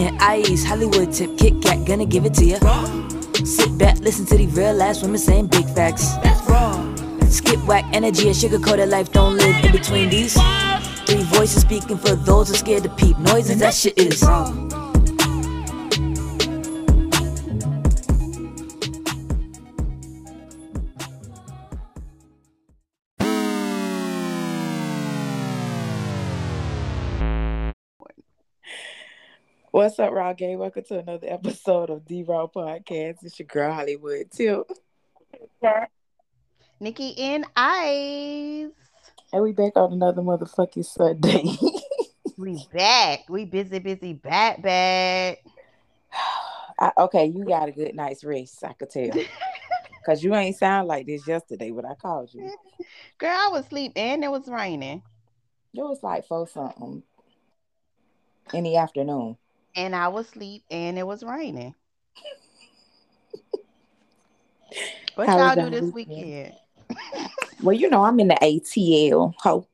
and Ice, Hollywood tip, Kit Kat, gonna give it to ya. Sit back, listen to the real ass women saying big facts. That's raw. Skip whack energy and sugar coated life don't live in between these. Three voices speaking for those who scared to peep noises. That shit is wrong. What's up, Raw Gang? Welcome to another episode of D Raw Podcast. It's your girl Hollywood Tip. Nikki in Ice. And we back on another motherfucking Sunday. We back. We busy, busy, back, back. I, okay, you got a good night's rest, I could tell. Cause you ain't sound like this yesterday when I called you. Girl, I was asleep and it was raining. It was like four something in the afternoon. And I was asleep and it was raining. What How y'all do this weekend? weekend? Well, you know, I'm in the ATL ho.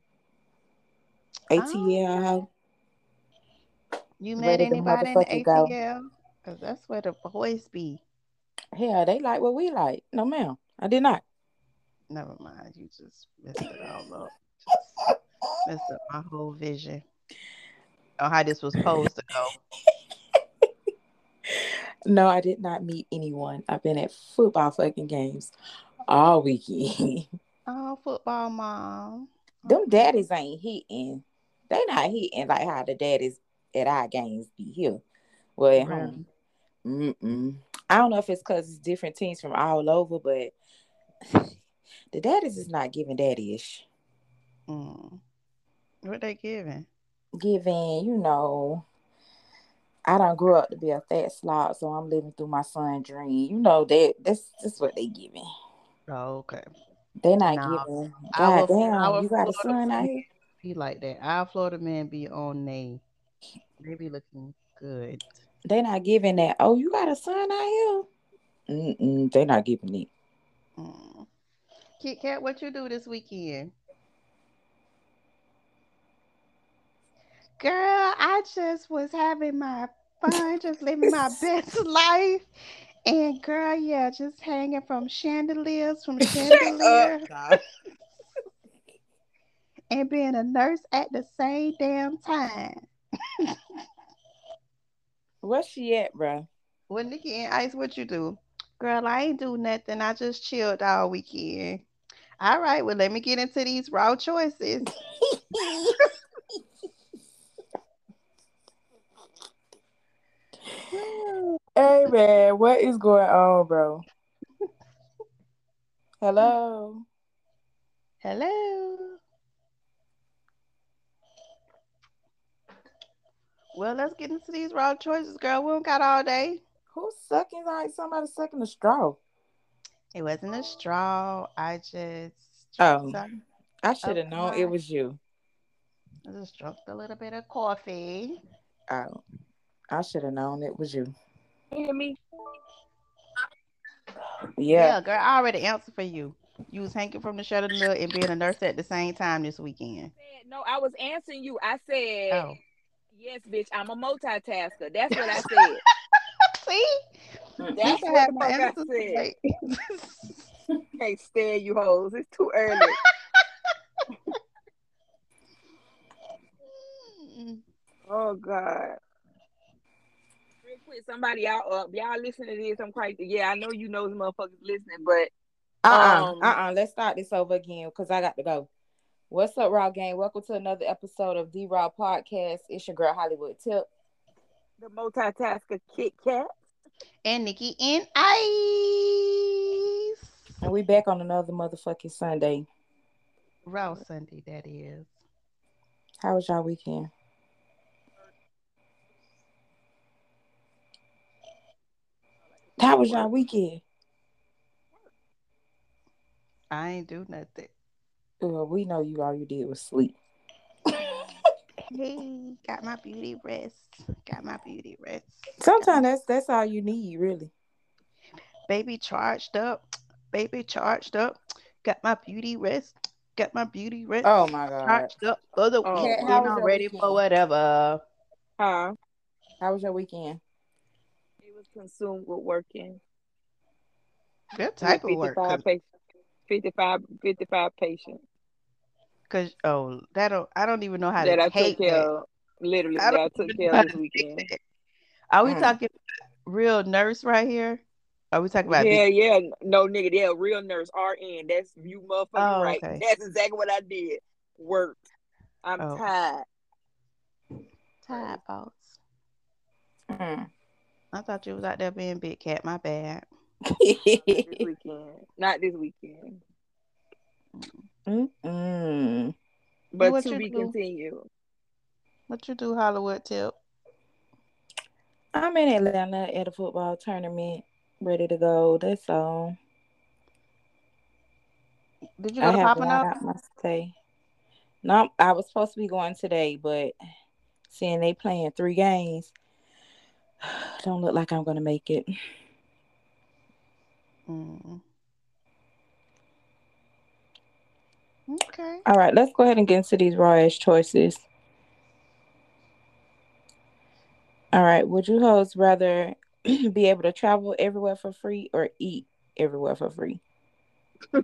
Oh. ATL ho. You met Ready anybody in the go. ATL? Because that's where the boys be. Hell, they like what we like. No, ma'am. I did not. Never mind. You just messed it all up. Messed up my whole vision on how this was go. No, I did not meet anyone. I've been at football fucking games all weekend. Oh, football mom. Them daddies ain't hitting. They not hitting like how the daddies at our games be here. Well, at home. Mm-mm. I don't know if it's because it's different teams from all over, but the daddies is not giving daddy-ish. Mm. What they giving? Giving, you know, I don't grow up to be a fat slob, so I'm living through my son dream. You know that that's that's what they giving. Oh, okay. They not Nah, giving. God damn, our you got a son out here. Be like that. Our Florida man be on they. They be looking good. They not giving that. Oh, you got a son out here. Mm-mm, they not giving it. Mm. Kit Kat, what you do this weekend? Girl, I just was having my fun, just living my best life. And girl, yeah, just hanging from chandeliers, from chandelier, and being a nurse at the same damn time. Where's she at, bro? Well, Nikki and Ice, what you do? Girl, I ain't do nothing. I just chilled all weekend. All right, well, let me get into these raw choices. Hey man, what is going on, bro? Hello. Hello. Well, let's get into these raw choices, girl. We don't got all day. Who's sucking like somebody sucking a straw? It wasn't a straw. I just Oh. some- I should have known it was you. I just drank a little bit of coffee. Oh. I should have known it was you. hear me? Yeah. Yeah. girl, I already answered for you. You was hanging from the chandelier and being a nurse at the same time this weekend. No, I was answering you. I said, Oh, yes, bitch, I'm a multitasker. That's what I said. see, That's You what had my fuck I answers said. right. Can't stand you hoes. It's too early. Oh God. Real quick, somebody out up. Y'all listen to this. I'm quite yeah, I know you know the motherfuckers listening, but Uh-uh. Um, uh-uh. Let's start this over again because I got to go. What's up, Raw Gang? Welcome to another episode of D Raw Podcast. It's your girl Hollywood Tip. the multitasker Kit Kat. and Nikki and Ice. And we back on another motherfucking Sunday. Raw Sunday, that is. How was y'all weekend? How was y'all weekend? I ain't do nothing. Well, we know you all you did was sleep. Hey, got my beauty rest. Got my beauty rest. Sometimes that's that's all you need, really. Baby charged up. Baby charged up. Got my beauty rest. Got my beauty rest. Oh my god. charged up for the Oh, weekend. I'm ready weekend? for whatever. Huh? How was your weekend? It was consumed with working. Good type of work. 55, pa- 55, 55 patients Cause oh, that don't I don't even know how that to I take took care that. of. Literally, I that I took care of this weekend. that. Are we Mm. talking real nurse right here? Are we talking about Yeah, big- yeah. No, nigga, yeah, real nurse, RN. That's you motherfucking Oh, right. okay. That's exactly what I did. Worked. I'm Oh. tired. Tide boats? Mm. I thought you was out there being big cat. My bad. This weekend. Not this weekend. Mm-mm. But what to you be do? continued. What you do, Hollywood tip? I'm in Atlanta at a football tournament, ready to go. That's all. Did you I to have popping up? my stay. No, I was supposed to be going today, but seeing they playing three games, don't look like I'm gonna make it. Mm. Okay. All right, let's go ahead and get into these raw ass choices. All right, would you hosts rather be able to travel everywhere for free or eat everywhere for free?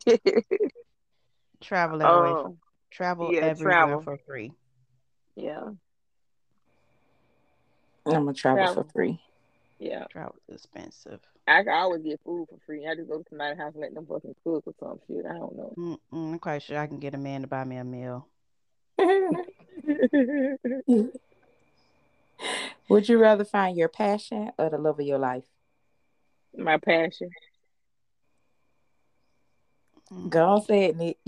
Travel everywhere. oh, travel yeah, everywhere travel. for free. yeah, I'm gonna travel, Travel. for free. yeah. Travel is expensive. I can always get food for free. I just go to somebody's house and let them fucking cook or some shit. I don't know. Mm-mm, I'm quite sure I can get a man to buy me a meal. would you rather find your passion or the love of your life? My passion. Mm. Go on, say it, Nick.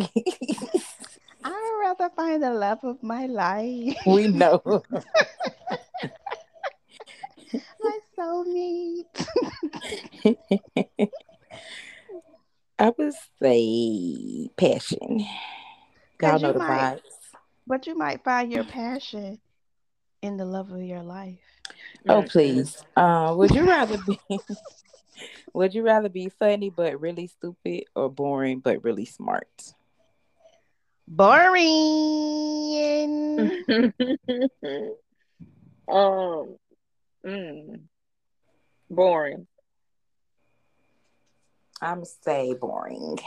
I'd rather find the love of my life. we know. my soulmate. I would say passion. Y'all 'Cause know the might- vibes. But you might find your passion in the love of your life. Oh please. Uh, would you rather be would you rather be funny but really stupid or boring but really smart? Boring. um, mm, boring. I'm say boring.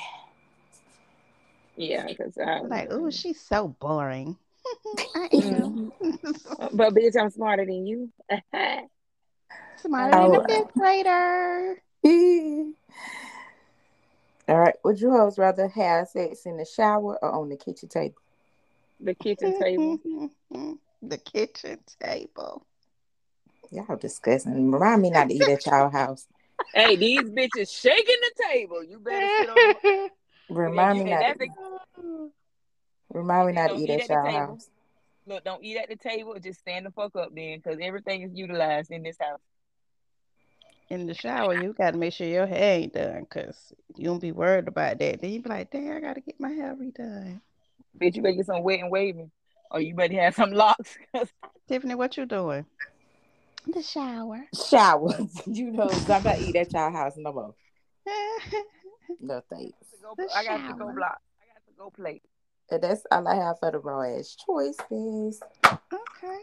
Yeah, because I'm like, oh, she's so boring. I Mhm. am. But bitch, I'm smarter than you. Smarter than a Oh. fifth grader. All right. Would you hosts rather have sex in the shower or on the kitchen table? the kitchen table. the kitchen table. Y'all disgusting. Remind me not to eat at y'all house. hey, these bitches shaking the table. You better sit on. Remind me not. To, remind me not to eat eat at at the y'all house. Look, don't eat at the table. Just stand the fuck up then, because everything is utilized in this house. In the shower, you got to make sure your hair ain't done because you don't be worried about that. Then you be like, dang, I got to get my hair redone. Bitch, you better get some wet and waving, or you better have some locks. Tiffany, what you doing? The shower. Shower. you know, I'm not eat at y'all house no more. No thanks. to go- I got to go block. I got to go play. And that's all I have for the raw ass choices. Okay.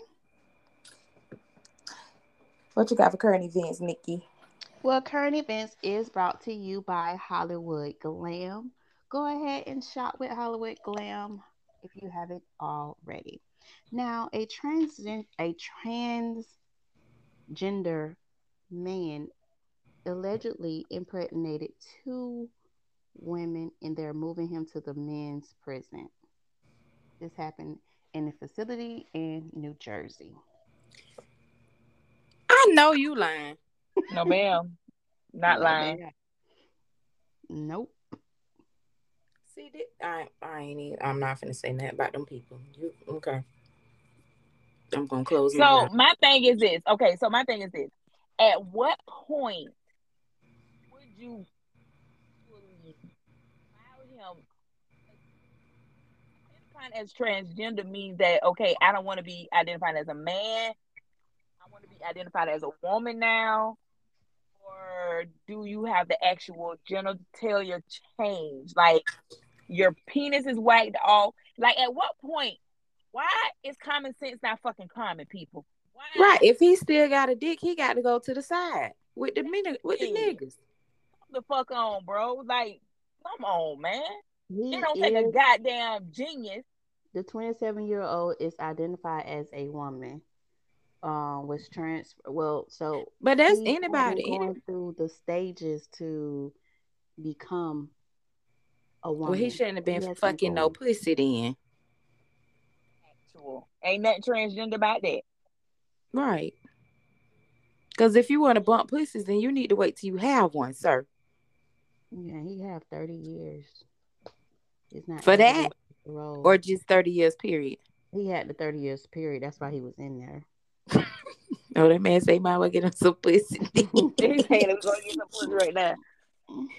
What you got for current events, Nikki? Well, current events is brought to you by Hollywood Glam. Go ahead and shop with Hollywood Glam if you haven't already. Now, a trans a transgender man allegedly impregnated two women and they're moving him to the men's prison. This happened in a facility in New Jersey. I know you lying. No, ma'am. Not No, lying. ma'am. Nope. See, thi- I, I ain't even, I'm not finna say nothing about them people. You okay? I'm gonna close So my thing is this. Okay, so my thing is this. At what point would you allow him identifying as transgender means that okay, I don't want to be identified as a man. I want to be identified as a woman now. Or do you have the actual genitalia change? Like your penis is whacked off. Like at what point? Why is common sense not fucking common, people? Why Why? Right. If he still got a dick, he got to go to the side with the min- with the Yeah. niggas. the fuck on, bro. Like, come on, man. He It don't take a goddamn genius. the 27 year old is identified as a woman. Um, was trans. Well, so But that's anybody. wasn't Any- going through the stages to become a woman. well, he shouldn't have been He fucking no pussy then. Actual. Ain't nothing transgender about that. Right. Because if you want to bump pussies, then you need to wait till you have one, sir. Yeah, he have 30 years. It's not For that? role. Or just 30 years period. he had the 30 years period. That's why he was in there. Oh, that man say, might well get him some pussy. He's saying let's go get some pussy right now.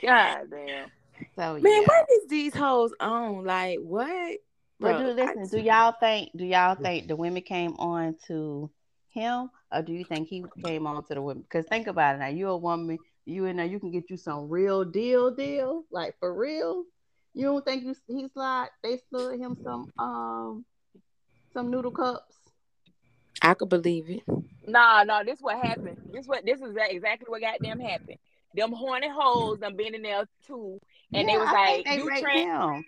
God damn. So Man, yeah. what is these hoes on? Like, what? But do listen, I- do y'all think do y'all think the women came on to him or do you think he came on to the women? Because think about it now, you a woman, you in there, you can get you some real deal deal, like for real. You don't think you he's like they slid him some um some noodle cups? I could believe it. Nah, nah, this what happened. This what this is exactly what goddamn happened. Them horny hoes done been in there too. And they was I like, they you raped trans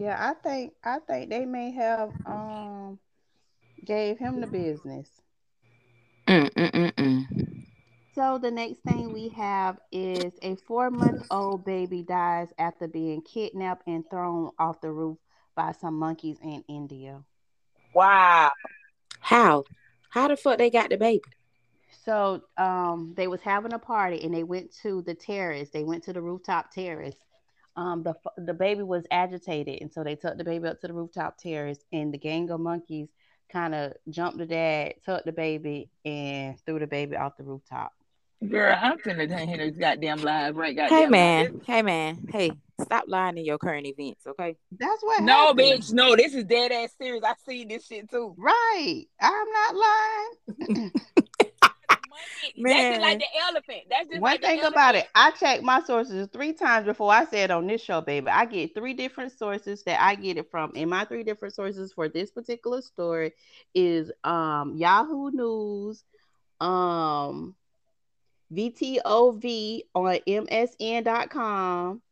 Yeah, I think I think they may have um gave him the business. Mm-mm-mm-mm. So the next thing we have is a four-month-old baby dies after being kidnapped and thrown off the roof by some monkeys in India. Wow. How? How the fuck they got the baby? So um, they was having a party and they went to the terrace. They went to the rooftop terrace. Um, the the baby was agitated, and so they took the baby up to the rooftop terrace, and the gang of monkeys kind of jumped the dad, took the baby, and threw the baby off the rooftop. Girl, I'm finna hear this goddamn live right goddamn Hey now. man, hey man, hey, stop lying in your current events, okay? That's what. No, happened. bitch, no, this is dead ass serious. I seen this shit too. Right, I'm not lying. Man. just like the elephant. That's just One like thing about it, I check my sources three times before I say it on this show, baby. I get three different sources that I get it from. And my three different sources for this particular story is um Yahoo News, um VTOV on MSN.com,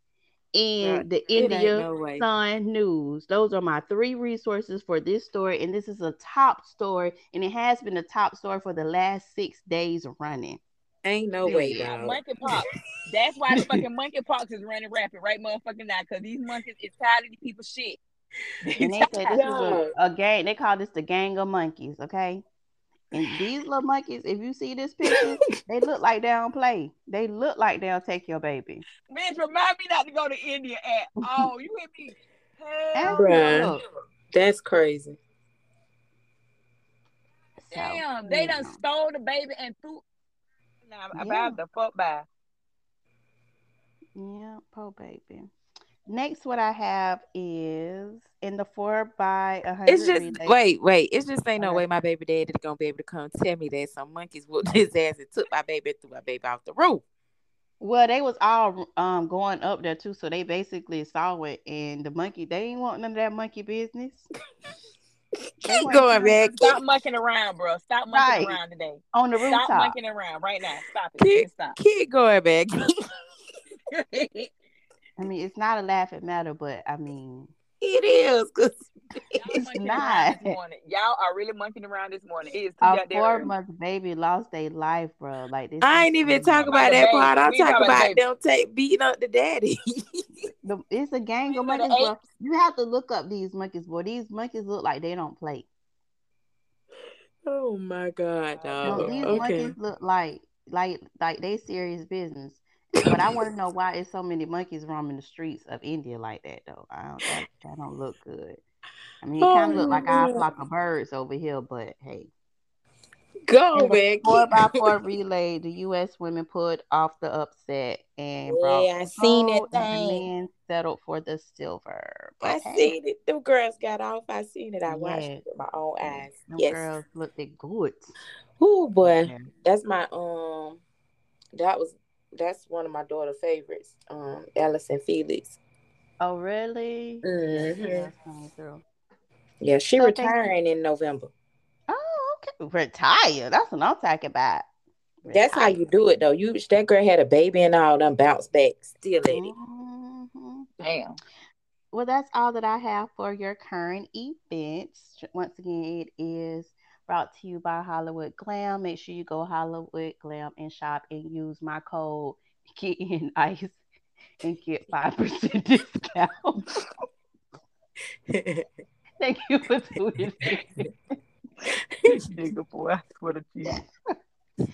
and Right. the India no. Sun News. Those are my three resources for this story, and this is a top story, and it has been a top story for the last six days running. Ain't no way, Yeah, dog. monkeypox. That's why the fucking monkeypox is running rapid right motherfucking now. Cause these monkeys is tired of these people's shit. And they said this is a, Dog. a gang. They call this the gang of monkeys. Okay. And these little monkeys, if you see this picture, they look like they don't play. They look like they'll take your baby. Bitch, remind me not to go to India at all. You hear me? Hell Ask them to Bruh. That's crazy. So, Damn, they done yeah. stole the baby and threw. Now, Yeah. about the fuck by. Yeah, poor baby. Next, what I have is in the four by a hundred. It's just relay- wait, wait. It's just ain't no way my baby daddy gonna be able to come tell me that some monkeys whooped his ass and took my baby and threw my baby off the roof. Well, they was all um going up there too, so they basically saw it, and the monkey they ain't want none of that monkey business. Keep going, man. Stop monkeying around, bro. Stop monkeying Right. around today. on the rooftop. Stop rooftop. monkeying around right now. Stop it. Keep, Stop. keep going, man. I mean, it's not a laughing matter, but I mean, it is. 'cause Y'all It's not. around this morning. Y'all are really monkeying around this morning. It is a four month baby lost their life, bro. Like this. I ain't even crazy. talking About about that part. I'm We talking talking about about the them take beating up the daddy. The- it's a gang of monkeys, bro. You have to look up these monkeys, boy. These monkeys look like they don't play. oh my god, No, these okay. monkeys look like like like they serious business. But I want to know why is so many monkeys roaming the streets of India like that though. I don't that, that don't look good. I mean, it kind of Oh look like our flock of birds over here, but hey. Go, the man. four by four relay, the U.S. women put off the upset and brought Yeah, I seen that gold, and the men settled for the silver. I But hey, seen it. Them girls got off. I seen it. I watched it with my own eyes. them Yes. girls looked good. Oh boy, Yeah. that's my um. That was that's one of my daughter favorites. Um, Allyson Felix. Oh, really? Mm-hmm. Yeah, through. Yeah, she So retiring in November. Oh, okay. Retire. That's what I'm talking about. That's how you do it though. You that girl had a baby and all them bounce back. Still lady. it. Mhm. Damn. Well, that's all that I have for your current events. Once again, it is brought to you by Hollywood Glam. Make sure you go Hollywood Glam and shop and use my code Get in Ice and get five percent discount. Thank you for tuning in. Nigga boy, I swear to you.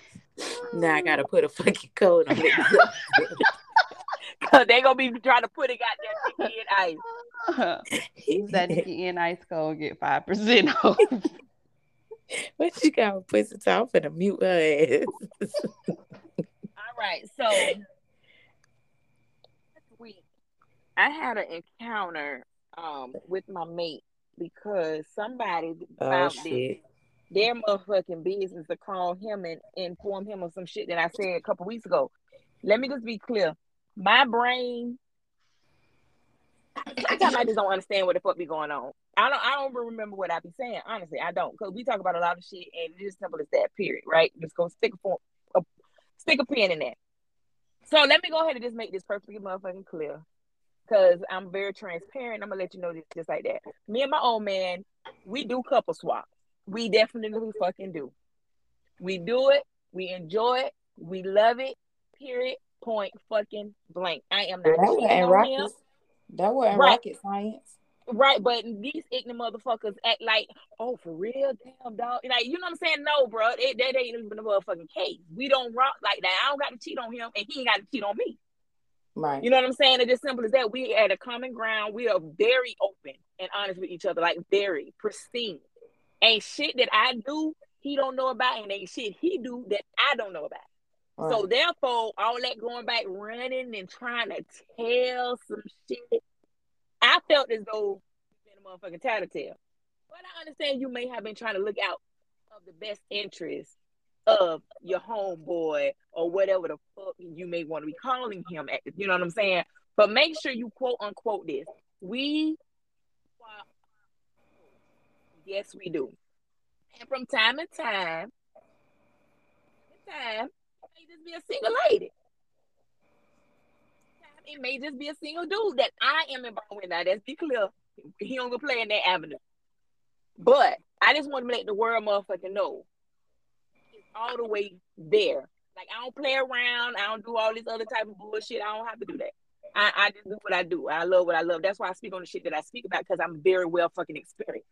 now I gotta put a fucking code on it. Cause they gonna be trying to put it goddamn Nikki in ice. Use that Nikki in Ice code and get five percent off. what you got pussy talk for the mute her ass? All right, so last week I had an encounter um with my mate because somebody oh found it shit. their motherfucking business to call him and inform him of some shit that I said a couple weeks ago. Let me just be clear. My brain sometimes I just don't understand what the fuck be going on. I don't I don't remember what I be saying. Honestly, I don't. Because we talk about a lot of shit and it's as simple as that, period. Right? Just go stick a form, a, stick a pin in that. So let me go ahead and just make this perfectly motherfucking clear. Cause I'm very transparent. I'm gonna let you know this just like that. Me and my old man, we do couple swap. We definitely fucking do. We do it. We enjoy it. We love it. Period. Point. Fucking blank. I am not cheating on him. That wasn't Right. rocket science. Right, but these ignorant motherfuckers act like, oh, for real, damn dog. Like, you know what I'm saying? No, bro, it, that ain't even a motherfucking case. We don't rock like that. I don't got to cheat on him, and he ain't got to cheat on me. Right. You know what I'm saying? It's as simple as that. We at a common ground. We are very open and honest with each other, like very pristine. Ain't shit that I do he don't know about, and ain't shit he do that I don't know about. Right. So therefore, all that going back, running and trying to tell some shit, I felt as though you've been a motherfucking tattletale. But I understand you may have been trying to look out of the best interest of your homeboy or whatever the fuck you may want to be calling him at. You know what I'm saying? But make sure you quote unquote this. We yes, we do. And from time to time, time, just be a single lady. It may just be a single dude that I am involved with. Now, let's be clear. He don't go play in that avenue. But I just want to let the world motherfucking know it's all the way there. Like I don't play around. I don't do all this other type of bullshit. I don't have to do that. I, I just do what I do. I love what I love. That's why I speak on the shit that I speak about because I'm very well fucking experienced.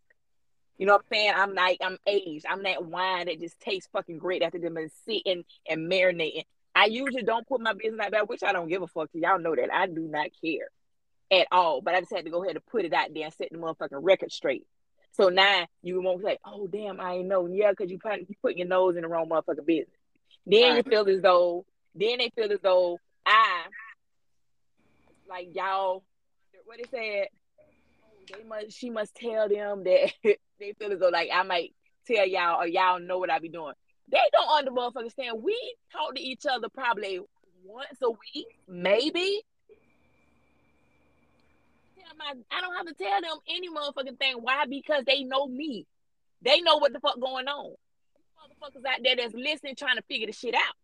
You know what I'm saying? I'm like, I'm aged. I'm that wine that just tastes fucking great after them and sitting and marinating. I usually don't put my business out there, which I don't give a fuck. Y'all know that. I do not care at all. But I just had to go ahead and put it out there and set the motherfucking record straight. So now you won't say, oh, damn, I ain't know. Yeah, because you put, you put your nose in the wrong motherfucking business. Then Right. you feel as though, then they feel as though I, like y'all, what they said, oh, they must, she must tell them that they feel as though like I might tell y'all or y'all know what I be doing. They don't under motherfucking stand. We talk to each other probably once a week, maybe. I don't have to tell them any motherfucking thing. Why? Because they know me. They know what the fuck going on. Motherfuckers out there that's listening, trying to figure the shit out.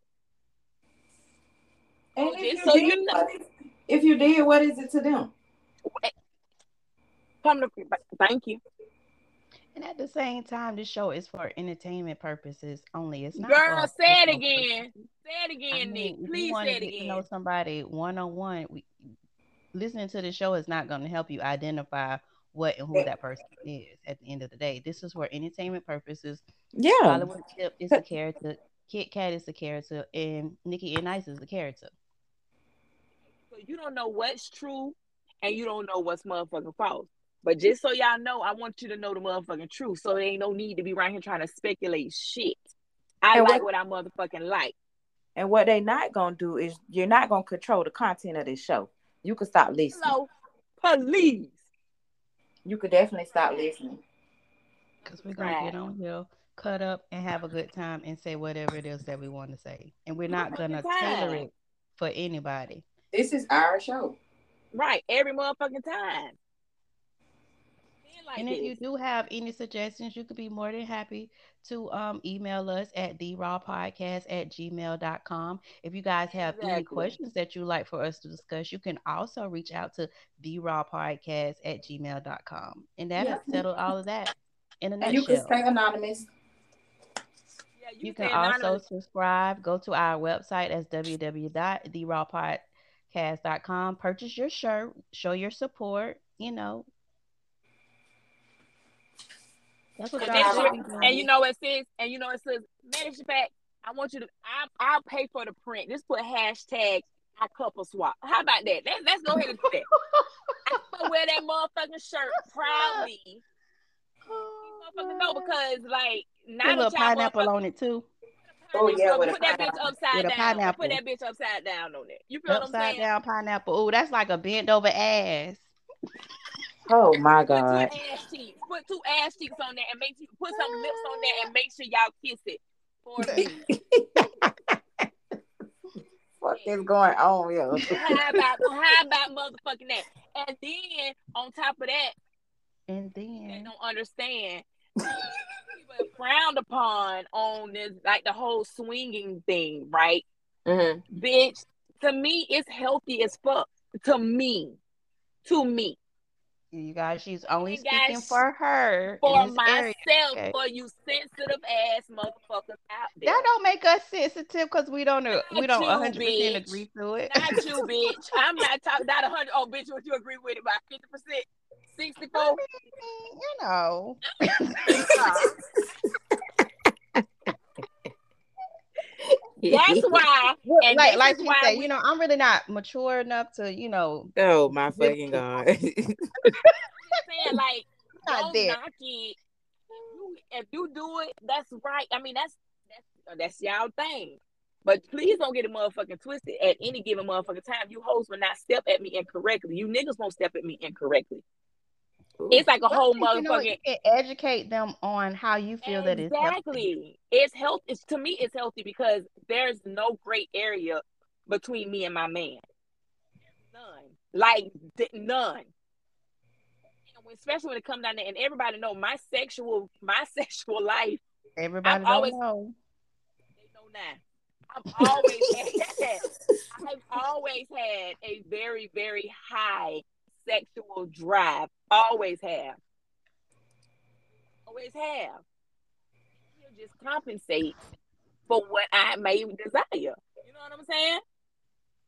And if, so you you did, know- what is, if you did, what is it to them? Come to thank you, And at the same time, this show is for entertainment purposes only. It's not. girl. for Say it again. purposes. Say it I again, mean, Nick. if Please you want say to it get to know somebody one on one, listening to the show is not going to help you identify what and who that person is. At the end of the day, this is for entertainment purposes. Yeah. Hollywood Tip is the character. Kit Kat is a character, and Nikki and Ice is a character. So you don't know what's true and you don't know what's motherfucking false. But just so y'all know, I want you to know the motherfucking truth. So there ain't no need to be right here trying to speculate shit. I And like what- what I motherfucking like. And what they not gonna do is you're not gonna control the content of this show. You could stop listening. Hello, police. You could definitely stop listening. Because we're going to get on here, cut up, and have a good time and say whatever it is that we want to say. And we're not going to Time. tailor it for anybody. This is our show. Right, every motherfucking time. Like and this. if you do have any suggestions, you could be more than happy to um, email us at therawpodcast at gmail.com. If you guys have any questions that you'd like for us to discuss, you can also reach out to therawpodcast at gmail.com. And that'll Yeah. settle all of that in a And you can nutshell. stay anonymous. Yeah, You stay can also anonymous. subscribe. Go to our website as www.therawpodcast.com. Purchase your shirt. Show your support. You know. That's what And, y'all that's should what- be doing. and you know what it says, and you know it says, manage fact. I want you to. I, I'll pay for the print. Just put hashtag I couple swap. How about that? Let's let's go ahead and do that. I'm gonna wear that motherfucking shirt proudly. Motherfuckers know because like Put now a little pineapple on it too. Oh, yeah, with a put that bitch pineapple. upside With down. pineapple. Put that bitch upside down on it. You feel what I'm saying? Upside down pineapple. Oh, that's like a bent over ass. Oh my god. Put two God. ass cheeks. Put two ass cheeks on there and make sure put some lips on there and make sure y'all kiss it for me. What is going on here? how about how about motherfucking that? And then on top of that, And they then don't understand. People frowned upon on this like the whole swinging thing, right? Mhm. Bitch, to me, it's healthy as fuck. To me, to me, you guys, she's only Hey, speaking guys, for her for myself, area. for you sensitive ass motherfuckers out there. That don't make us sensitive because we don't uh, we don't 100 percent agree to it. Not you, bitch. I'm not talking not a hundred. Oh, bitch, what you agree with it by fifty percent, sixty I you know. That's why. And like this like is she why said, we- you know, I'm really not mature enough to, you know, Oh my fucking God. saying like not don't there. knock it. If you do it, that's right. I mean, that's that's that's y'all thing. But please don't get it motherfucking twisted. At any given motherfucking time, you hoes will not step at me incorrectly. You niggas won't step at me incorrectly. It's like a whole you know, motherfucking you can educate them on how you feel that it's exactly. It's health. It's to me, it's healthy because there's no great area between me and my man. None. Like none. Especially when it comes down to, and everybody know my sexual, my sexual life. Everybody always- know. They know now. I've always had. I've always had a very, very high sexual drive. Always have. Always have. He'll just compensate for what I may desire. You know what I'm saying?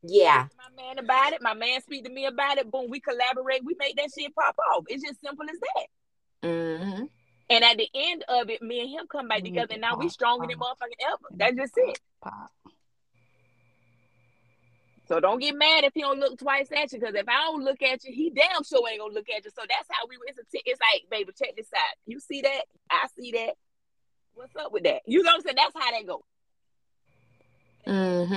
yeah. My man about it. My man speak to me about it. Boom, we collaborate. We make that shit pop off. It's just simple as that. hmm And at the end of it, me and him come back together, and now we stronger than motherfucking ever. That's just it. Pop. So don't get mad if he don't look twice at you, because if I don't look at you, he damn sure ain't gonna look at you. So that's how we. It's a. T- it's like, baby, check this out. You see that? I see that. What's up with that? You know what I'm saying? That's how that go. Mm hmm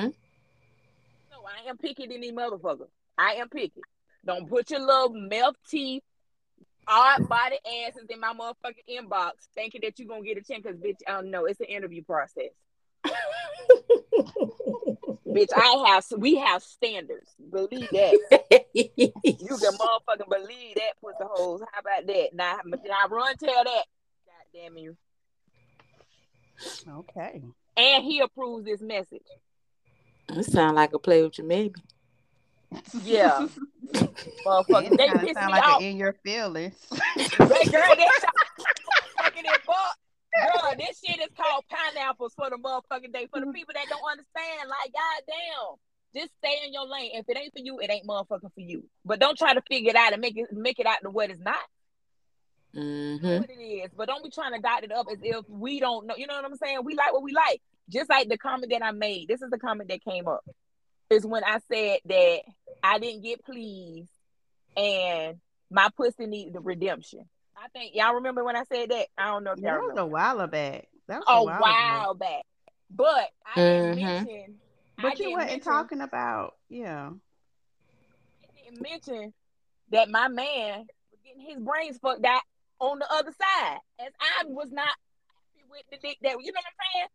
No, I am picky than these motherfuckers. I am picky. Don't put your little melt teeth, odd body asses in my motherfucking inbox, thinking that you gonna get a chance. Cause bitch, I don't know. It's an interview process. Bitch, I have. We have standards. Believe that. You can motherfucking believe that, put the hoes. How about that? Now, now run tell that. God damn you. Okay. And he approves this message. it sound like a play with your maybe. Yeah. Motherfucker, they Kind piss sound me like off. it in your feelings. Hey, girl, that fucking it fuck. Girl, this shit is called pineapples for the motherfucking day. For the people that don't understand, like, goddamn. Just stay in your lane. If it ain't for you, it ain't motherfucking for you. But don't try to figure it out and make it make it out to what it's not. hmm what it is, but don't be trying to dot it up as if we don't know. You know what I'm saying? We like what we like. Just like the comment that I made. This is the comment that came up. Is when I said that I didn't get pleased and my pussy needed the redemption. I think y'all remember when I said that. I don't know if y'all That was remember. a while back. That was A a while, back. while back, but I didn't Mhm. mention. I But you weren't mention- talking about, yeah. I didn't mention that my man was getting his brains fucked out on the other side, as I was not happy with the dick that you know what I'm saying.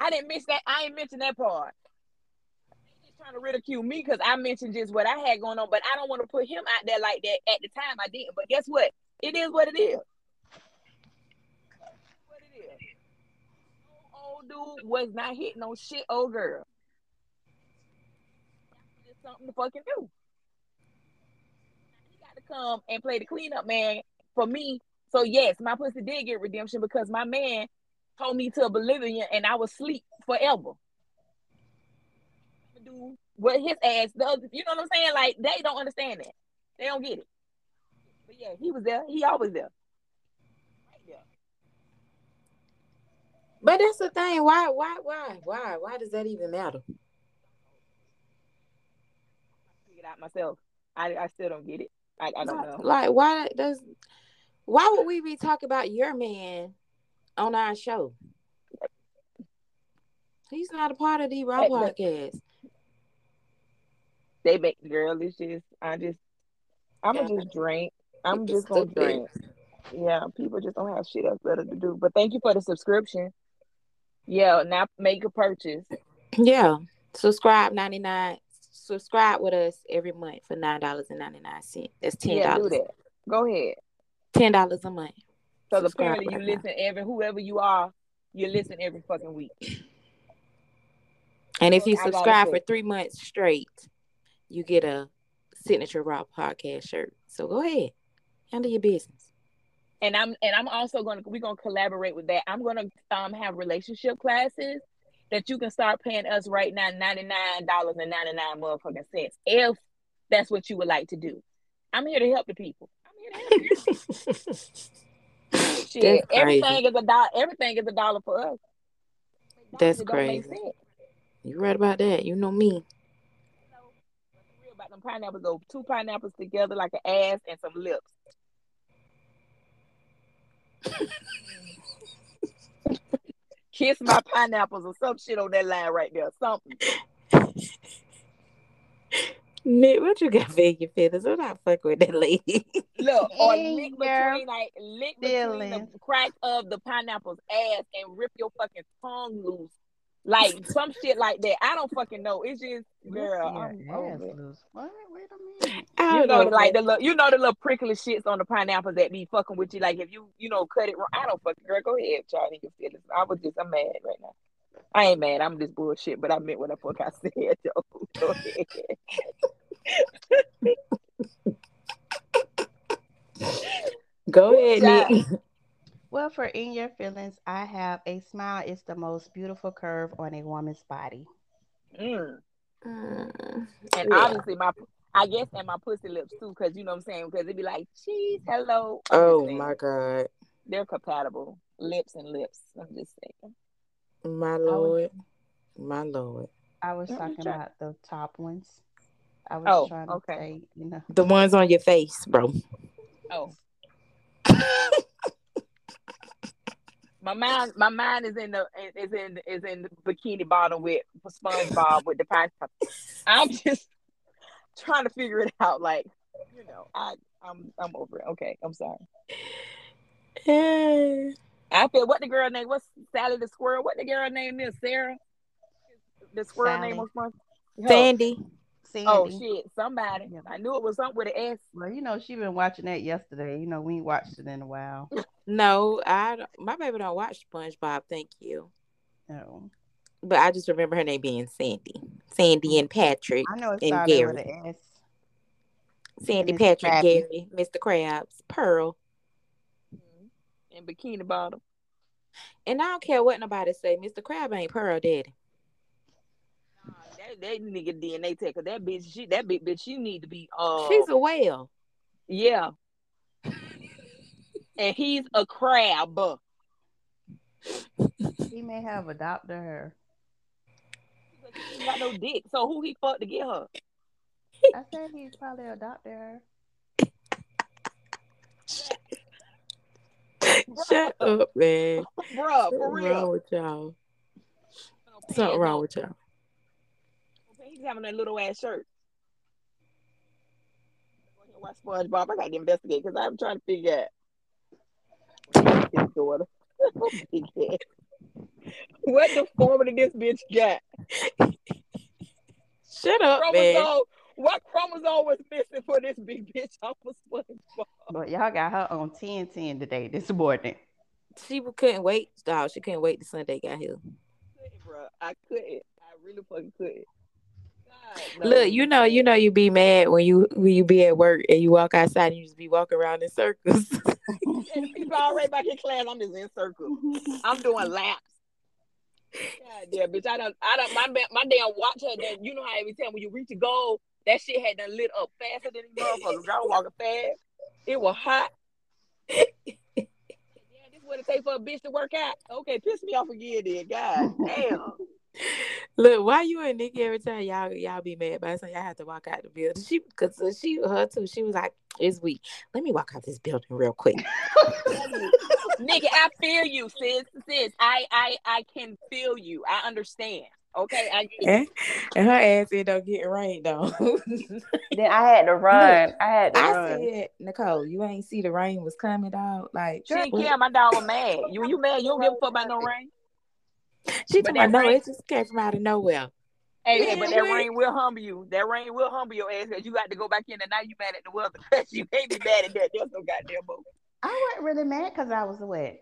I didn't miss that. I ain't mention that part. He's trying to ridicule me because I mentioned just what I had going on, but I don't want to put him out there like that. At the time, I didn't. But guess what? It is what it is. What it is. Old dude was not hitting no shit, old girl. Just something to fucking do. He got to come and play the cleanup man for me. So yes, my pussy did get redemption because my man told me to oblivion and I was sleep forever. Do what his ass does. You know what I'm saying? Like they don't understand that. They don't get it. But yeah, he was there. He always there. Right there. But that's the thing. Why, why, why, why, why does that even matter? Figure it out myself. I, I still don't get it. I, I don't Like- know. Like, why does? Why would we be talking about your man on our show? He's not a part of the Raw Hey, podcast. They make the girl. It's just I just I'm gonna just drink. I'm It's just gonna stupid. drink. Yeah, people just don't have shit else better to do. But thank you for the subscription. Yeah, now make a purchase. Yeah, subscribe ninety nine. Subscribe with us every month for nine dollars and ninety nine cents. That's ten dollars. Yeah, do dollars. that. Go ahead. ten dollars a month. So Subscribe apparently you right now. listen every whoever you are, you listen every fucking week. And if you subscribe for three months straight, you get a signature Raw podcast shirt. So go ahead, handle your business. and I'm and I'm also gonna we're gonna collaborate with that. I'm gonna um have relationship classes that you can start paying us right now ninety nine dollars and ninety nine motherfucking cents if that's what you would like to do. I'm here to help the people. I'm here to help you. Shit, everything is a dollar. Everything is a dollar for us. That's It don't make crazy. You right about that. You know me. About them pineapples though. Two pineapples together like an ass and some lips. Kiss my pineapples or some shit on that line right there. Something. Nick, what you got for your feathers? I'm not fucking with that lady. Look, or In lick between like lick between the crack of the pineapple's ass and rip your fucking tongue loose. Like some shit like that. I don't fucking know. It's just girl. I'm over. What? Wait a minute. You don't know, know, like the little, you know the little prickly shits on the pineapples that be fucking with you. Like if you, you know, cut it wrong. I don't fucking girl. Go ahead, Charlie. You feel it. I was just, I'm mad right now. I ain't mad. I'm just bullshit. But I meant what the fuck I said, though. Go ahead. Go ahead, Nick. Well, for in your feelings, I have a smile is the most beautiful curve on a woman's body. Mm. Mm, And Yeah. obviously my, I guess, and my pussy lips too, because you know what I'm saying. Because it'd be like, cheese, hello. Oh my God, They're compatible. Lips and lips. I'm just saying. my lord, my lord. I was talking trying- about the top ones. I was Oh, trying to okay. say, you know, The ones on your face, bro. Oh. My mind, my mind is in the is in is in the bikini bottom with SpongeBob with the pie. I'm just trying to figure it out. Like, you know, I I'm I'm over it. Okay, I'm sorry. Yeah. I feel what the girl name. What's Sally the squirrel? What the girl name is? Sarah. The squirrel name was. Sandy. Oh, sandy. Oh shit! Somebody. Yeah. I knew it was something with an S. Well, you know, she been watching that yesterday. You know, we ain't watched it in a while. No, I don't- my baby don't watch SpongeBob. Thank you, No. but I just remember her name being Sandy, Sandy and Patrick, I know it And started with an S. Sandy, Mr. Patrick, Krabby. Gary, Mr. Krabs, Pearl, mm-hmm. And bikini bottom. and I don't care what nobody say. Mr. Crab ain't Pearl Daddy. Nah, That, that nigga DNA tech, 'cause that bitch, she, that big bitch, she need to be. Uh, She's a whale. yeah. and he's a crab. He may have adopted her. He got no dick. So who he fucked to get her? I said he's probably adopted her. Shut up, man. Bruh, for Something wrong with y'all. Something wrong with y'all. He's having that little ass shirt. Watch SpongeBob. I got to investigate because I'm trying to figure out his daughter. Big ass. what deformity this bitch got? Shut up, man. Chromosome. What chromosome was missing for this big bitch off of SpongeBob? But y'all got her on 10 10 today, this morning. She couldn't wait, dog. She couldn't wait till Sunday got here. couldn't, bro. I couldn't. I really fucking couldn't. No. Look, you know, you know, you be mad when you when you be at work and you walk outside and you just be walking around in circles. And people already back in class. I'm just in circles. I'm doing laps. God damn, bitch. I don't, I don't, my, my damn watch had that. You know how every time when you reach a goal, that shit had done lit up faster than these motherfuckers. I was walking fast. It was hot. yeah, this what it take for a bitch to work out. Okay, piss me off again then. God damn. Look, why you and Nikki every time y'all y'all be mad by something, y'all have to walk out the building. She cause uh, she her too. She was like, it's weak. Let me walk out this building real quick. Nigga, I feel you, sis. Sis, I, I, I can feel you. I understand. Okay, I get and, and her ass ended up getting rained on. Then I had to run. I had to I run. said, Nicole, you ain't see the rain was coming, dog. Like She didn't care. My dog was mad. You, you mad? You don't give a fuck about no rain. She But told me, that no, rain- it just came from out of nowhere. Hey, hey, but that rain will humble you. That rain will humble your ass because you got to go back in and now you mad at the weather. you can't be mad at that. There's no goddamn boat. I wasn't really mad because I was wet.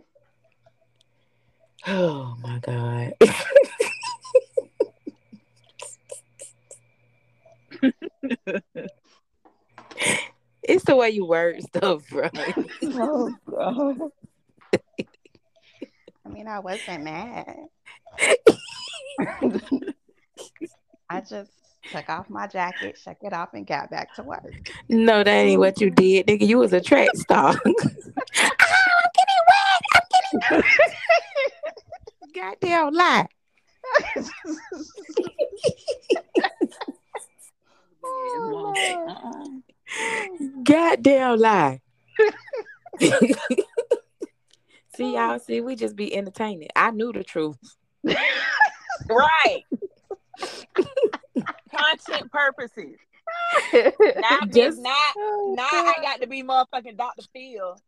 Oh my god. it's the way you word stuff, bro. Oh god. I mean, I wasn't mad. I just took off my jacket, shook it off, and got back to work. no, that ain't what you did, nigga. You was a track star. Ah, I'm getting wet. I'm getting wet. Goddamn lie. Oh. Goddamn lie. see y'all, see, we just be entertaining. I knew the truth. Right. Content purposes. Not Just- just not Oh, now I got to be motherfucking Dr. Phil.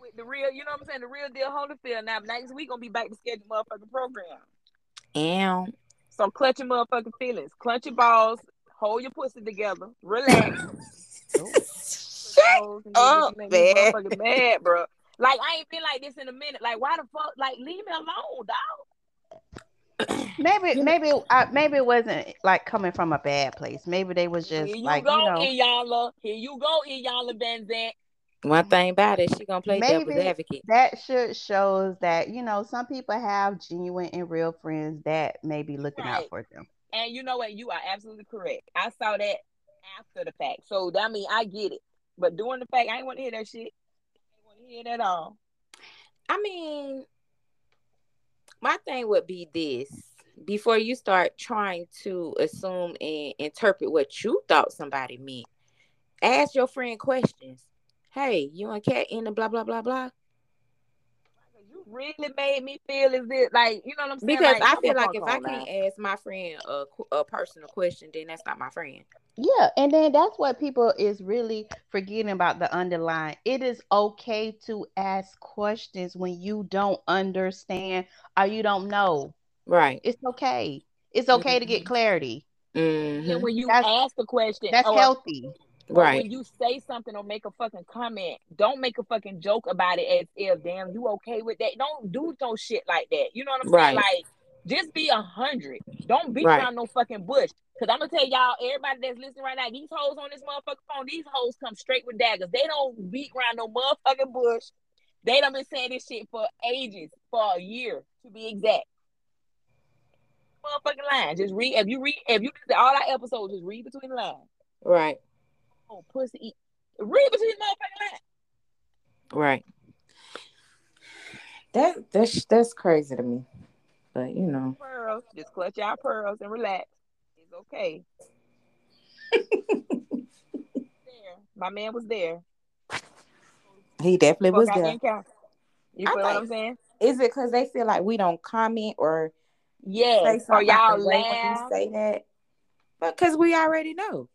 With the real, you know what I'm saying? The real deal Holyfield. Now next week gonna be back to schedule motherfucking program. And So clutch your motherfucking feelings. Clutch your balls. Hold your pussy together. Relax. Oh. Shut up, man. Motherfucking mad, bro. Like I ain't been like this in a minute. Like why the fuck? Like leave me alone, dog. Maybe, maybe, uh, maybe it wasn't like coming from a bad place. Maybe they was just Here you like, go, you know, Iyanla. Here you go, Iyanla Vanzant. one thing about it, she gonna play devil's advocate. that should shows that you know some people have genuine and real friends that may be looking out for them. And you know what? You are absolutely correct. I saw that after the fact. So that mean I get it. But during the fact, I ain't want to hear that shit. I ain't want to hear that at all. I mean, my thing would be this before you start trying to assume and interpret what you thought somebody meant, ask your friend questions. Hey, you and Cat in the blah blah blah blah. You really made me feel as if, like, you know what I'm saying? Because I feel like if I can't now. ask my friend a, a personal question, then that's not my friend. Yeah, and then that's what people is really forgetting about the underlying. It is okay to ask questions when you don't understand or you don't know. Right. It's okay. It's okay to get clarity. hmm Then when you That's- ask a question, That's or, healthy. or Right. when you say something or make a fucking comment, don't make a fucking joke about it as if, damn, you okay with that? Don't do no shit like that. You know what I'm saying? Right. Like, just be a hundred. Don't beat Right. around no fucking bush. Cause I'm gonna tell y'all, everybody that's listening right now, these hoes on this motherfucking phone, these hoes come straight with daggers. They don't beat around no motherfucking bush. They done been saying this shit for ages, for a year to be exact. Motherfucking line. Just read. If you read, if you listen all our episodes, just read between the lines. Right. Oh, pussy. eat- Read between the motherfucking lines. Right. That that's that's crazy to me. But you know. Pearls. Just clutch our pearls and relax. It's okay. there. My man was there. He definitely was Fuck, there. You I feel what I'm saying? Is it because they feel like we don't comment or yeah, Yes. Or something y'all the way when you laugh. say that? But because we already know.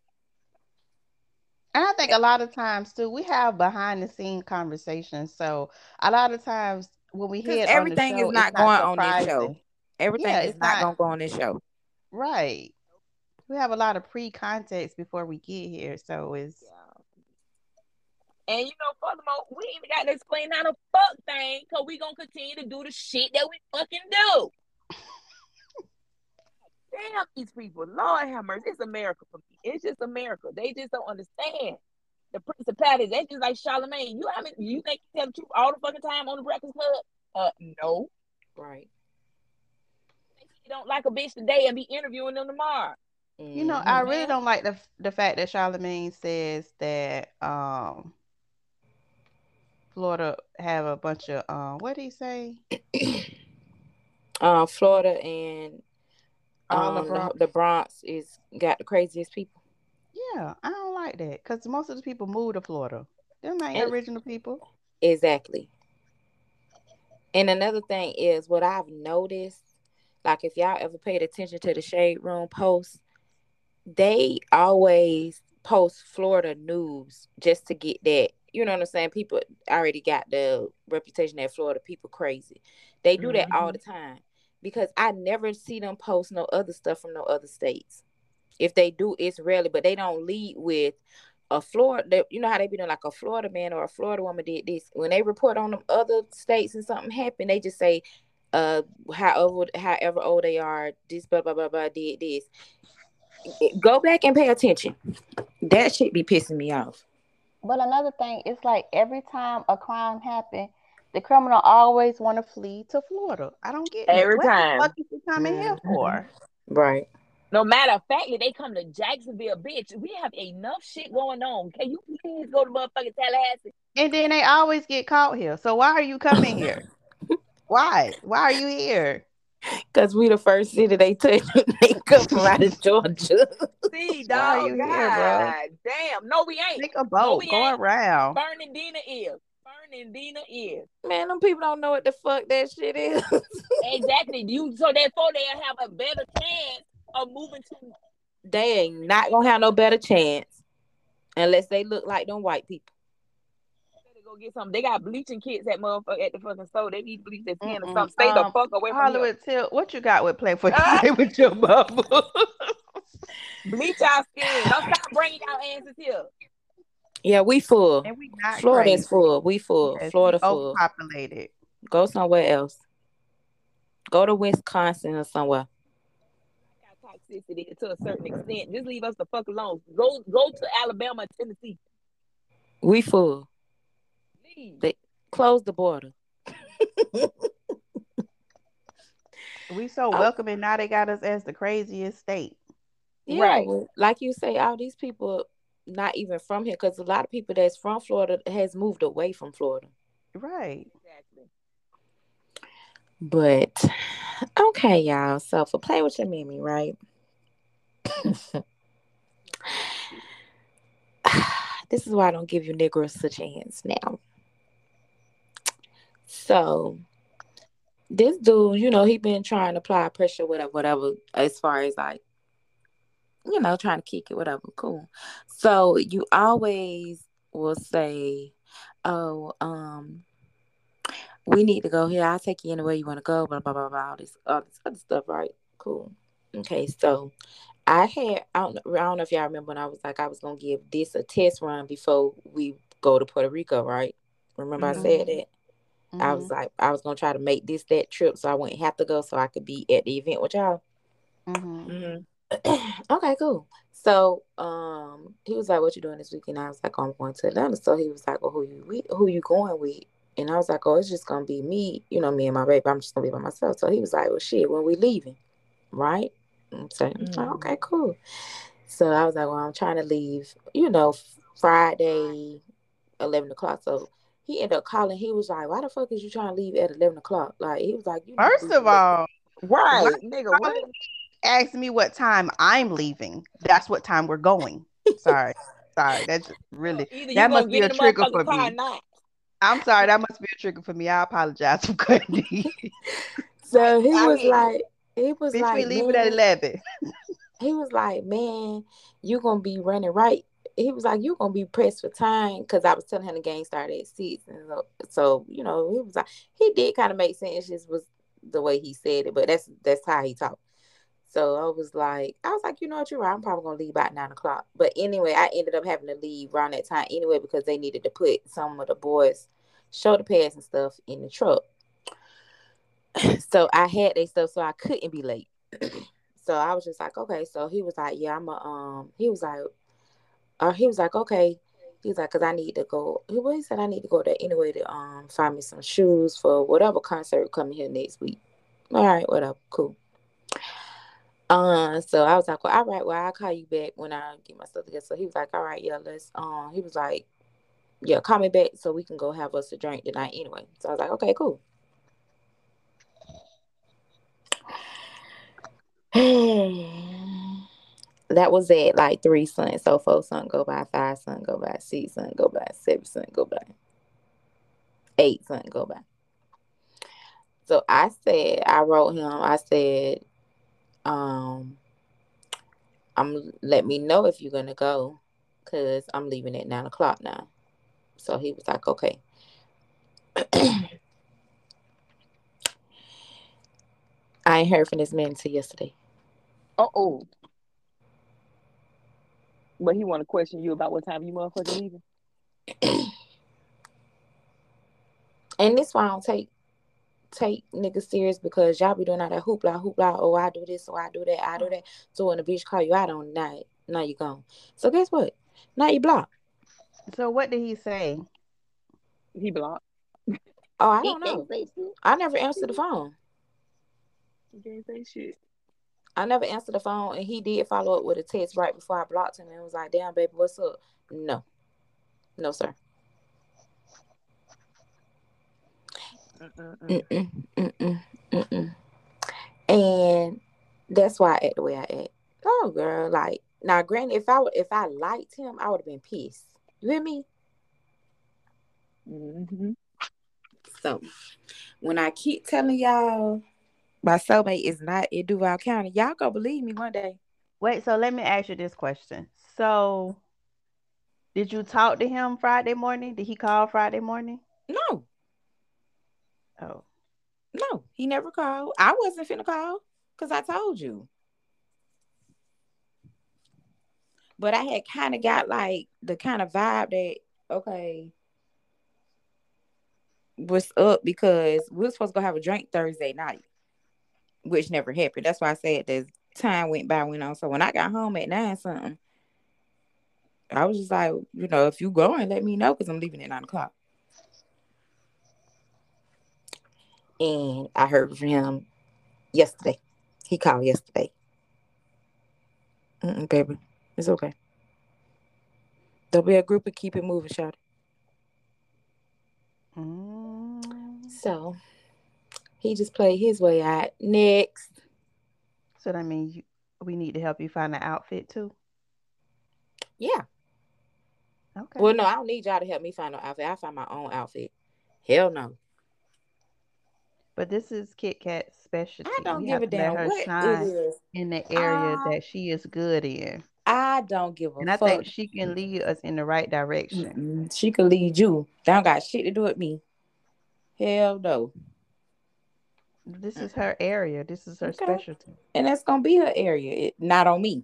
And I think a lot of times too, we have behind the scene conversations. So a lot of times when we Because hear everything on the show, is not it's going on this surprising. show. Everything Yeah, is not, not- gonna go on this show. Right. we have a lot of pre-context before we get here, so it's. Yeah. And you know, furthermore, we ain't even got to explain how the fuck thing, cause we gonna continue to do the shit that we fucking do. Damn these people, Lord have mercy. It's America for me. It's just America. They just don't understand the principalities. They just like Charlamagne. You haven't you think you tell the truth all the fucking time on the Breakfast Club? Uh no. Right. You don't like a bitch today and be interviewing them tomorrow. You know, I really don't like the the fact that Charlamagne says that um Florida have a bunch of um what did he say? uh, Florida and All the um, Bronx. the, the Bronx is got the craziest people. Yeah, I don't like that because most of the people move to Florida. Them ain't And- original people. Exactly. And another thing is what I've noticed, like if y'all ever paid attention to the shade room posts, they always post Florida news just to get that. You know what I'm saying? People already got the reputation that Florida people crazy. They do that all mm-hmm. the time because I never see them post no other stuff from no other states. If they do, it's rarely, but they don't lead with a Florida, you know how they be doing like a Florida man or a Florida woman did this. When they report on them other states and something happened, they just say, uh, however, however old they are, this blah blah blah blah did this. Go back and pay attention. That shit be pissing me off. But another thing, it's like every time a crime happen, the criminal always want to flee to Florida. I don't get it. Every What time. The fuck is he coming here for? Right. No matter of fact, they come to Jacksonville, bitch. We have enough shit going on. Can you please go to motherfucking Tallahassee? And then they always get caught here. So why are you coming here? why? Why are you here? Cause we the first city they took. they come from out of Georgia. See, Why are dog. you here, bro? Damn. No, we ain't. Take a boat, we go ain't. around. Fernandina is. Fernandina is. Man, them people don't know what the fuck that shit is. Exactly. You so therefore they have a better chance of moving to they ain't not gonna have no better chance unless they look like them white people. To go get something. They got bleaching kits at motherfucker at the fucking store. They need to bleach their skin or Mm-mm. something. Stay the Um, fuck away from here. Hollywood Tilt, what you got with play for play with your bubble? Bleach our skin. Don't stop bringing our answers here. Yeah, we full. and we not Florida's crazy. full. We full. Yes, Florida we full. Populated. Go somewhere else. Go to Wisconsin or somewhere. Got toxicity to a certain extent. Just leave us the fuck alone. Go go to Alabama Tennessee. We full. Leave. They close the border. We so Oh. welcoming now. They got us as the craziest state. Yeah, Right. like you say, all these people not even from here because a lot of people that's from Florida has moved away from Florida. Right. Exactly. But okay, y'all. So for play with your Mimi, right? this is why I don't give you niggers a chance now. So this dude, you know, he been trying to apply pressure, whatever, whatever, as far as like, you know, trying to kick it, whatever. Cool. So you always will say, Oh, um, we need to go here. I'll take you anywhere you want to go, blah blah blah blah all this all this other stuff, right? Cool. Okay, so I had I don't, I don't know if y'all remember when I was like I was gonna give this a test run before we go to Puerto Rico, right? Remember I said that? I Mhm. was like I was gonna try to make this that trip so I wouldn't have to go so I could be at the event with y'all. Mhm. Mm-hmm. okay, cool. So um he was like, What you doing this weekend? I was like, oh, I'm going to Atlanta. So he was like, Well, who you with who you going with? And I was like, Oh, it's just gonna be me, you know, me and my baby. I'm just gonna be by myself. So he was like, Well shit, when we leaving, right? I'm saying, Mhm. okay, cool. So I was like, Well, I'm trying to leave, you know, Friday, eleven o'clock. So he ended up calling. He was like, "Why the fuck is you trying to leave at eleven o'clock?" Like he was like, you First of all, Right, nigga. What? ask me what time I'm leaving. That's what time we're going. Sorry. Sorry. That's really Either That must be a trigger for me. I'm sorry, that must be a trigger for me. I apologize for cutting. So he I was mean, like, he was Bitch, like, we leaving at eleven. he was like, man, you gonna be running right. He was like, you gonna be pressed for time because I was telling him the game started at six, and so, so you know, he was like, he did kind of make sense. Just was the way he said it, but that's that's how he talked. So I was like, I was like, you know what, you're right. I'm probably gonna leave about nine o'clock. But anyway, I ended up having to leave around that time anyway because they needed to put some of the boys' shoulder pads and stuff in the truck. so I had their stuff, so I couldn't be late. so I was just like, okay. So he was like, yeah, I'm a um. He was like, uh, he was like, okay. He's like, cause I need to go. He, he said I need to go there anyway to um find me some shoes for whatever concert coming here next week. All right, whatever, cool. Uh, so I was like, well, all right, well, I'll call you back when I get my stuff together. So he was like, all right, yeah, let's. Um, he was like, yeah, call me back so we can go have us a drink tonight anyway. So I was like, okay, cool. that was it. Like three sun, so four sun go by, five sun go by, six sun go by, seven sun go by, eight sun go by. So I said, I wrote him. I said, um, I'm let me know if you're gonna go, cause I'm leaving at nine o'clock now. So he was like, okay. I ain't heard from this man until yesterday. Uh oh. But he want to question you about what time you motherfucking leaving. and this why I don't take take niggas serious because y'all be doing all that hoopla hoopla. Oh, I do this, or I do that, I do that. So when the bitch call you out on night, now you gone. So guess what? Now you blocked. So what did he say? He blocked. Oh, I don't know. I never answered the phone. He can't say shit. I never answered the phone, and he did follow up with a text right before I blocked him, and was like, "Damn, baby, what's up?" No, no, sir. Mm-mm, mm-mm, mm-mm. And that's why I act the way I act. Oh, girl, like now, granted, if I if I liked him, I would have been pissed. You hear me? Mm-hmm. So when I keep telling y'all my soulmate is not in Duval County, y'all gonna believe me one day. Wait, so let me ask you this question. So did you talk to him Friday morning? Did he call Friday morning? No. Oh. No, he never called. I wasn't finna call because I told you. But I had kind of got like the kind of vibe that, okay, what's up because we are supposed to go have a drink Thursday night, which never happened. That's why I said the time went by, went on. So when I got home at nine something, I was just like, you know, if you going, let me know because I'm leaving at nine o'clock. And I heard from him yesterday. He called yesterday. Mm-mm, baby, it's okay. There'll be a group and keep it moving, shot. Mm. So he just played his way out. Next. So that means you, we need to help you find an outfit too. Yeah. Okay. Well, no, I don't need y'all to help me find an outfit. I find my own outfit. Hell no. But this is Kit Kat's specialty. I don't we give a damn her what shine it is. in the area Uh, that she is good in. I don't give a And I fuck. think she can lead us in the right direction. Mm-mm. She could lead you. That don't got shit to do with me. Hell no. This uh, is her area. This is her Okay. specialty. And that's gonna be her area. It, not on me.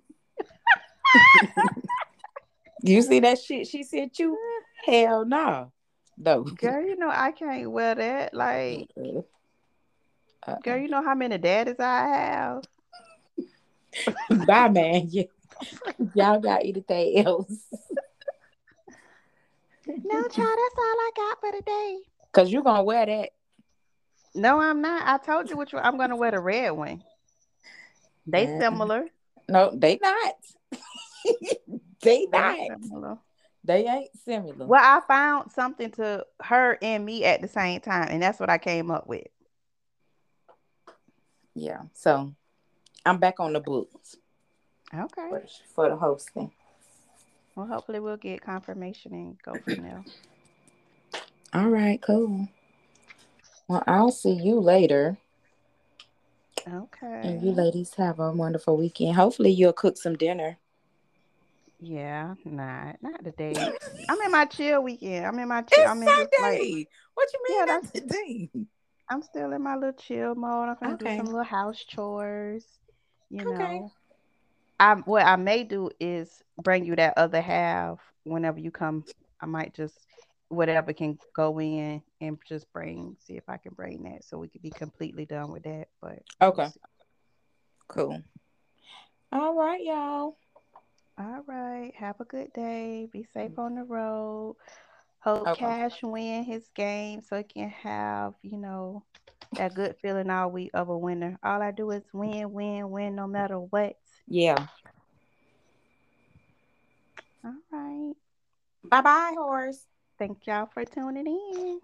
you see that shit she sent you? Hell no. No. Girl, you know I can't wear that. Like, Uh-uh. uh-uh. girl, you know how many daddies I have. Bye, man. Yeah. Y'all got anything else? No, child, that's all I got for today. Cause you're gonna wear that. No, I'm not. I told you which one. I'm gonna wear the red one. They similar. No, they not. they They not. similar. They ain't similar. Well, I found something to her and me at the same time, and that's what I came up with. Yeah. So I'm back on the books Okay. for, for the hosting. Well, hopefully we'll get confirmation and go from there. All right, cool. Well, I'll see you later. Okay. And you ladies have a wonderful weekend. Hopefully you'll cook some dinner. Yeah, not not today. I'm in my chill weekend. I'm in my chill. It's I'm in just like what you mean Yeah, that's- today? I'm still in my little chill mode. I'm gonna Okay. do some little house chores. You Okay. know, I what I may do is bring you that other half whenever you come. I might just whatever can go in and just bring see if I can bring that so we could be completely done with that. But Okay. Cool. All right, y'all. All right. Have a good day. Be safe mm. on the road. Hope Okay. Cash win his game so he can have, you know, that good feeling all week of a winner. All I do is win, win, win no matter what. Yeah. All right. Bye bye, horse. Thank y'all for tuning in.